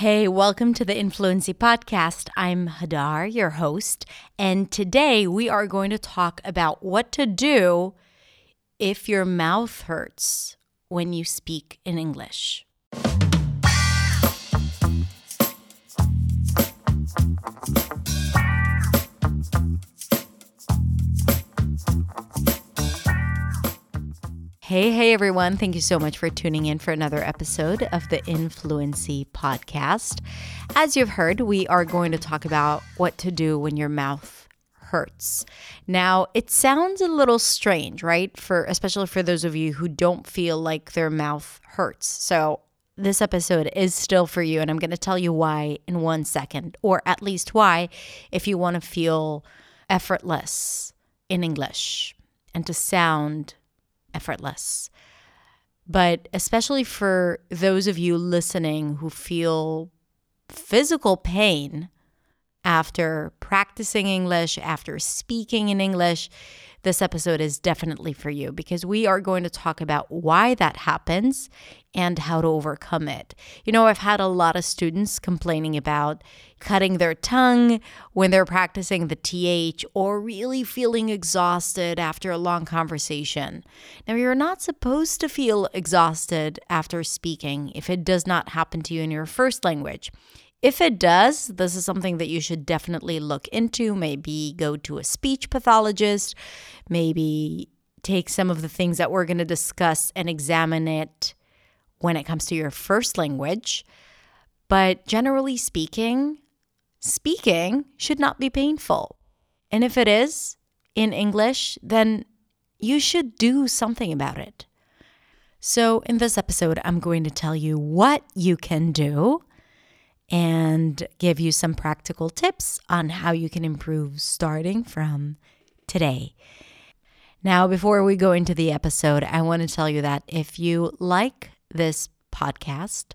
Hey, welcome to the Influency Podcast. I'm Hadar, your host, and today we are going to talk about what to do if your mouth hurts when you speak in English. Hey, hey, everyone. Thank you so much for tuning in for another episode of the Influency podcast. As you've heard, we are going to talk about what to do when your mouth hurts. Now, it sounds a little strange, right? For especially for those of you who don't feel like their mouth hurts. So, this episode is still for you and I'm going to tell you why in 1 second or at least why if you want to feel effortless in English and to sound effortless. But especially for those of you listening who feel physical pain after practicing English, after speaking in English, this episode is definitely for you because we are going to talk about why that happens and how to overcome it. You know, I've had a lot of students complaining about cutting their tongue when they're practicing the TH or really feeling exhausted after a long conversation. Now, you're not supposed to feel exhausted after speaking if it does not happen to you in your first language. If it does, this is something that you should definitely look into. Maybe go to a speech pathologist, maybe take some of the things that we're going to discuss and examine it when it comes to your first language. But generally speaking, speaking should not be painful. And if it is in English, then you should do something about it. So, in this episode, I'm going to tell you what you can do and give you some practical tips on how you can improve starting from today. Now, before we go into the episode, I want to tell you that if you like this podcast,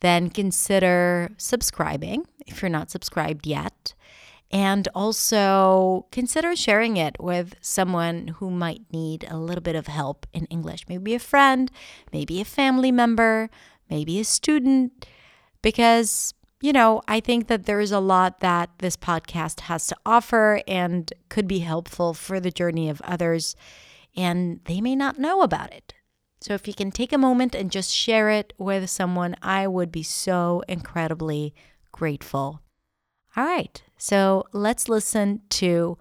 then consider subscribing if you're not subscribed yet. And also consider sharing it with someone who might need a little bit of help in English. Maybe a friend, maybe a family member, maybe a student, because you know, I think that there is a lot that this podcast has to offer and could be helpful for the journey of others, and they may not know about it. So, if you can take a moment and just share it with someone, I would be so incredibly grateful. All right, so let's listen to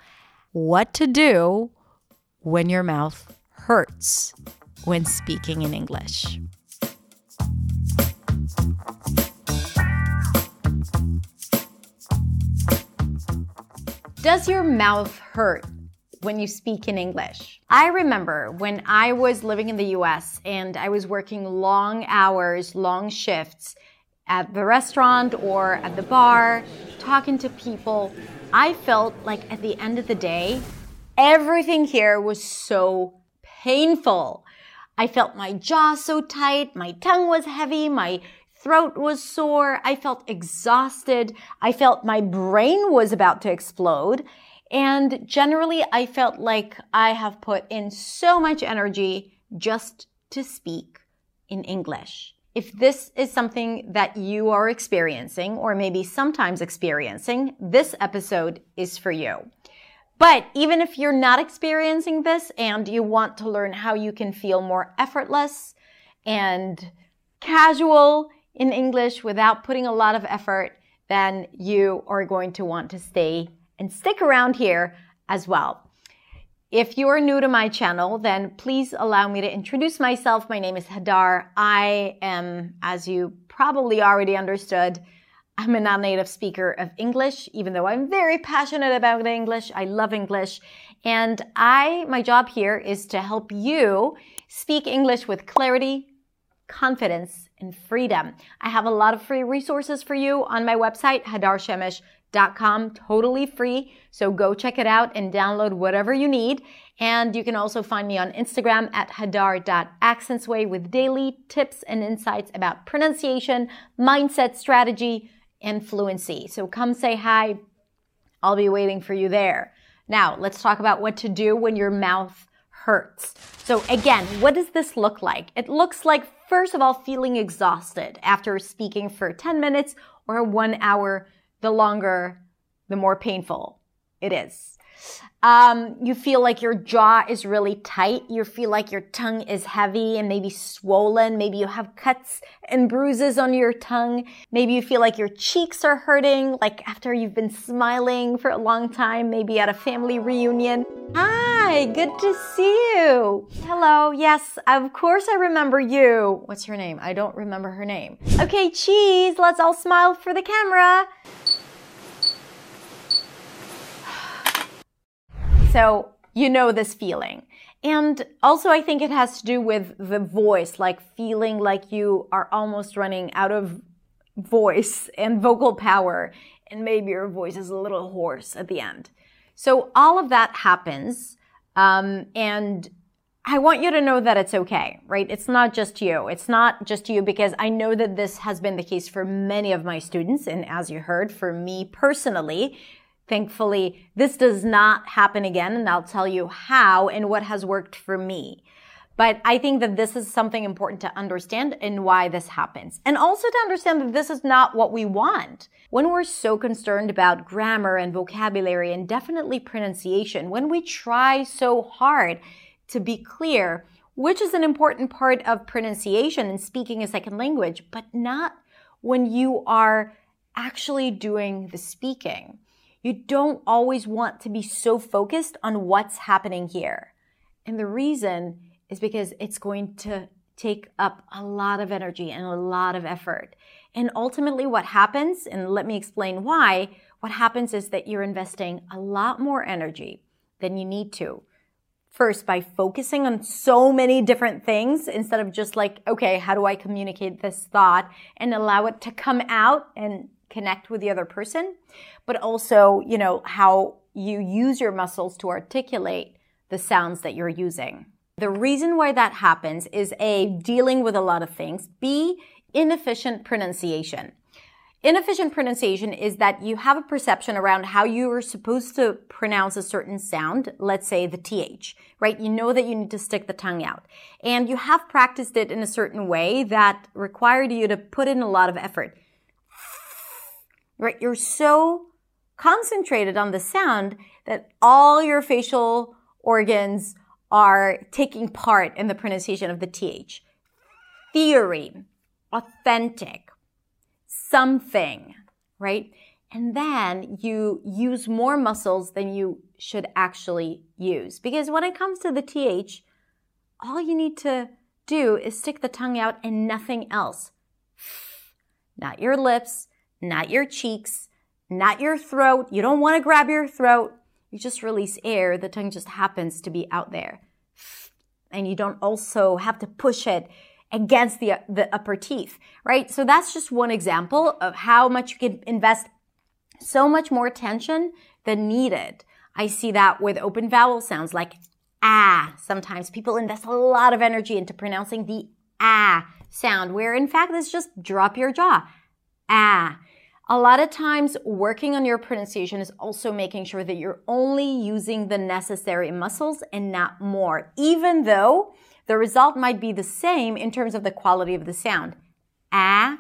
what to do when your mouth hurts when speaking in English. Does your mouth hurt when you speak in English? I remember when I was living in the US and I was working long hours, long shifts at the restaurant or at the bar, talking to people. I felt like at the end of the day, everything here was so painful. I felt my jaw so tight, my tongue was heavy, my throat was sore. I felt exhausted. I felt my brain was about to explode. And generally, I felt like I have put in so much energy just to speak in English. If this is something that you are experiencing or maybe sometimes experiencing, this episode is for you. But even if you're not experiencing this and you want to learn how you can feel more effortless and casual in English without putting a lot of effort, then you are going to want to stay and stick around here as well. If you are new to my channel, then please allow me to introduce myself. My name is Hadar. I am, as you probably already understood, I'm a non-native speaker of English, even though I'm very passionate about English. I love English. And I, my job here is to help you speak English with clarity, confidence, and freedom. I have a lot of free resources for you on my website, hadarshemesh.com, totally free. So go check it out and download whatever you need. And you can also find me on Instagram at hadar.accentsway with daily tips and insights about pronunciation, mindset, strategy, and fluency. So come say hi. I'll be waiting for you there. Now, let's talk about what to do when your mouth hurts. So again, what does this look like? It looks like, first of all, feeling exhausted after speaking for 10 minutes or one hour. The longer, the more painful it is. Um, you feel like your jaw is really tight. You feel like your tongue is heavy and maybe swollen. Maybe you have cuts and bruises on your tongue. Maybe you feel like your cheeks are hurting, like after you've been smiling for a long time, maybe at a family reunion. Hi, good to see you. Hello. Yes, of course I remember you. What's her name? I don't remember her name. Okay, cheese. Let's all smile for the camera. So you know this feeling. And also, I think it has to do with the voice, like feeling like you are almost running out of voice and vocal power, and maybe your voice is a little hoarse at the end. So, all of that happens. Um, and I want you to know that it's okay, right? It's not just you. It's not just you because I know that this has been the case for many of my students. And as you heard, for me personally, Thankfully, this does not happen again, and I'll tell you how and what has worked for me. But I think that this is something important to understand and why this happens. And also to understand that this is not what we want. When we're so concerned about grammar and vocabulary and definitely pronunciation, when we try so hard to be clear, which is an important part of pronunciation and speaking a second language, but not when you are actually doing the speaking. You don't always want to be so focused on what's happening here. And the reason is because it's going to take up a lot of energy and a lot of effort. And ultimately, what happens, and let me explain why, what happens is that you're investing a lot more energy than you need to. First, by focusing on so many different things instead of just like, okay, how do I communicate this thought and allow it to come out and connect with the other person, but also, you know, how you use your muscles to articulate the sounds that you're using. The reason why that happens is A, dealing with a lot of things, B, inefficient pronunciation. Inefficient pronunciation is that you have a perception around how you are supposed to pronounce a certain sound, let's say the TH, right? You know that you need to stick the tongue out. And you have practiced it in a certain way that required you to put in a lot of effort right? You're so concentrated on the sound that all your facial organs are taking part in the pronunciation of the TH. Theory, authentic, something, right? And then you use more muscles than you should actually use. Because when it comes to the TH, all you need to do is stick the tongue out and nothing else. Not your lips, not your cheeks, not your throat. You don't want to grab your throat. You just release air. The tongue just happens to be out there. And you don't also have to push it against the, the upper teeth, right? So that's just one example of how much you can invest so much more tension than needed. I see that with open vowel sounds like ah. Sometimes people invest a lot of energy into pronouncing the ah sound, where in fact it's just drop your jaw. Ah. A lot of times working on your pronunciation is also making sure that you're only using the necessary muscles and not more, even though the result might be the same in terms of the quality of the sound. Ah,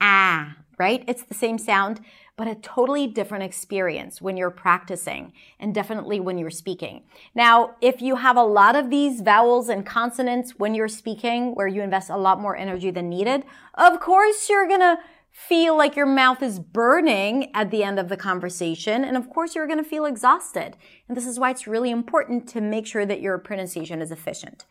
ah, right? It's the same sound, but a totally different experience when you're practicing and definitely when you're speaking. Now, if you have a lot of these vowels and consonants when you're speaking, where you invest a lot more energy than needed, of course you're gonna feel like your mouth is burning at the end of the conversation. And of course, you're going to feel exhausted. And this is why it's really important to make sure that your pronunciation is efficient.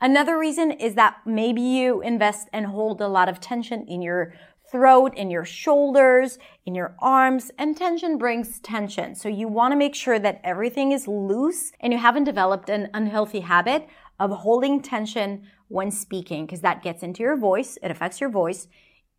Another reason is that maybe you invest and hold a lot of tension in your throat, in your shoulders, in your arms, and tension brings tension. So you want to make sure that everything is loose and you haven't developed an unhealthy habit of holding tension when speaking because that gets into your voice. It affects your voice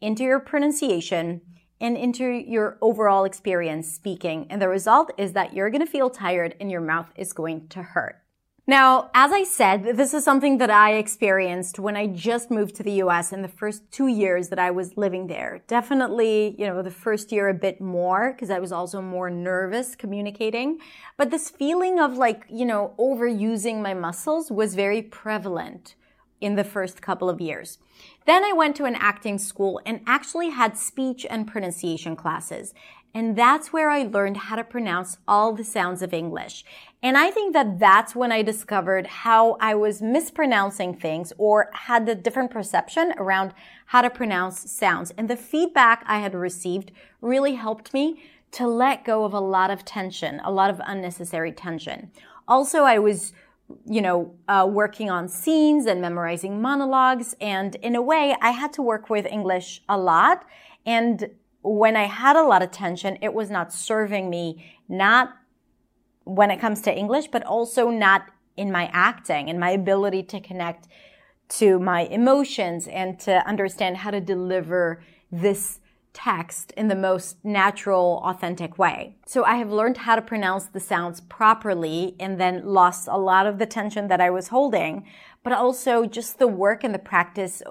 into your pronunciation, and into your overall experience speaking. And the result is that you're going to feel tired and your mouth is going to hurt. Now, as I said, this is something that I experienced when I just moved to the US in the first two years that I was living there. Definitely, you know, the first year a bit more because I was also more nervous communicating. But this feeling of like, you know, overusing my muscles was very prevalent in the first couple of years. Then I went to an acting school and actually had speech and pronunciation classes. And that's where I learned how to pronounce all the sounds of English. And I think that that's when I discovered how I was mispronouncing things or had a different perception around how to pronounce sounds. And the feedback I had received really helped me to let go of a lot of tension, a lot of unnecessary tension. Also, I was you know, uh, working on scenes and memorizing monologues. And in a way, I had to work with English a lot. And when I had a lot of tension, it was not serving me, not when it comes to English, but also not in my acting and my ability to connect to my emotions and to understand how to deliver this text in the most natural, authentic way. So I have learned how to pronounce the sounds properly and then lost a lot of the tension that I was holding, but also just the work and the practice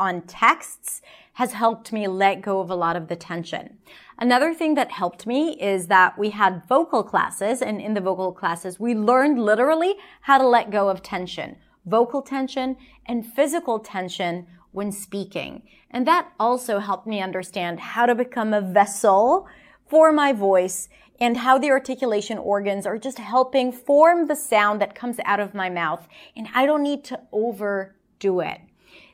on texts has helped me let go of a lot of the tension. Another thing that helped me is that we had vocal classes and in the vocal classes, we learned literally how to let go of tension, vocal tension and physical tension when speaking. And that also helped me understand how to become a vessel for my voice and how the articulation organs are just helping form the sound that comes out of my mouth. And I don't need to overdo it.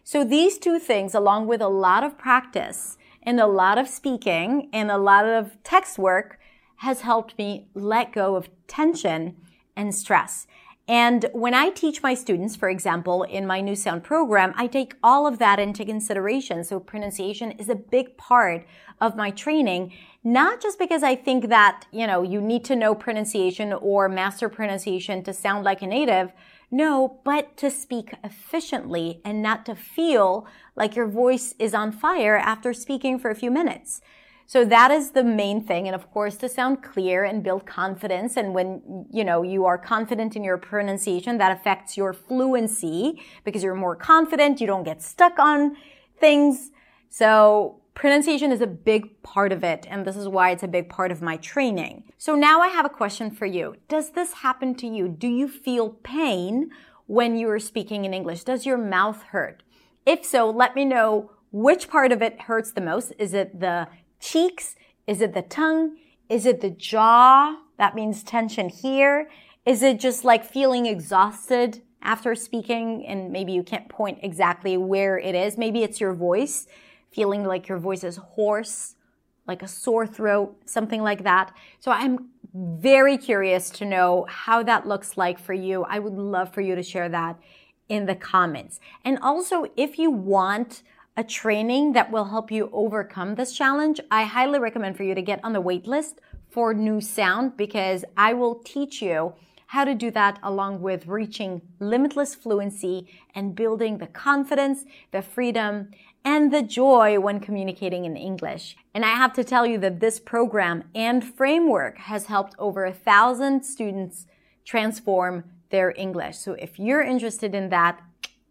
So these two things, along with a lot of practice and a lot of speaking and a lot of text work, has helped me let go of tension and stress. And when I teach my students, for example, in my new sound program, I take all of that into consideration. So pronunciation is a big part of my training, not just because I think that, you know, you need to know pronunciation or master pronunciation to sound like a native. No, but to speak efficiently and not to feel like your voice is on fire after speaking for a few minutes. So that is the main thing. And of course, to sound clear and build confidence. And when, you know, you are confident in your pronunciation, that affects your fluency because you're more confident. You don't get stuck on things. So pronunciation is a big part of it. And this is why it's a big part of my training. So now I have a question for you. Does this happen to you? Do you feel pain when you are speaking in English? Does your mouth hurt? If so, let me know which part of it hurts the most. Is it the cheeks? Is it the tongue? Is it the jaw? That means tension here. Is it just like feeling exhausted after speaking and maybe you can't point exactly where it is? Maybe it's your voice, feeling like your voice is hoarse, like a sore throat, something like that. So I'm very curious to know how that looks like for you. I would love for you to share that in the comments. And also, if you want a training that will help you overcome this challenge, I highly recommend for you to get on the wait list for New Sound because I will teach you how to do that along with reaching limitless fluency and building the confidence, the freedom, and the joy when communicating in English. And I have to tell you that this program and framework has helped over a thousand students transform their English. So if you're interested in that,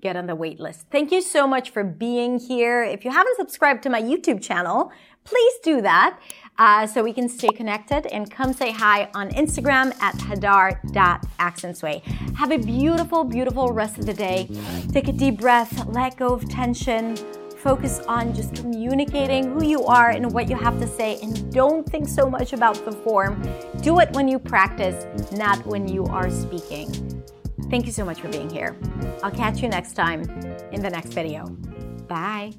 get on the wait list. Thank you so much for being here. If you haven't subscribed to my YouTube channel, please do that uh, so we can stay connected and come say hi on Instagram at hadar.accentsway. Have a beautiful, beautiful rest of the day. Take a deep breath, let go of tension. Focus on just communicating who you are and what you have to say, and don't think so much about the form. Do it when you practice, not when you are speaking. Thank you so much for being here. I'll catch you next time in the next video. Bye.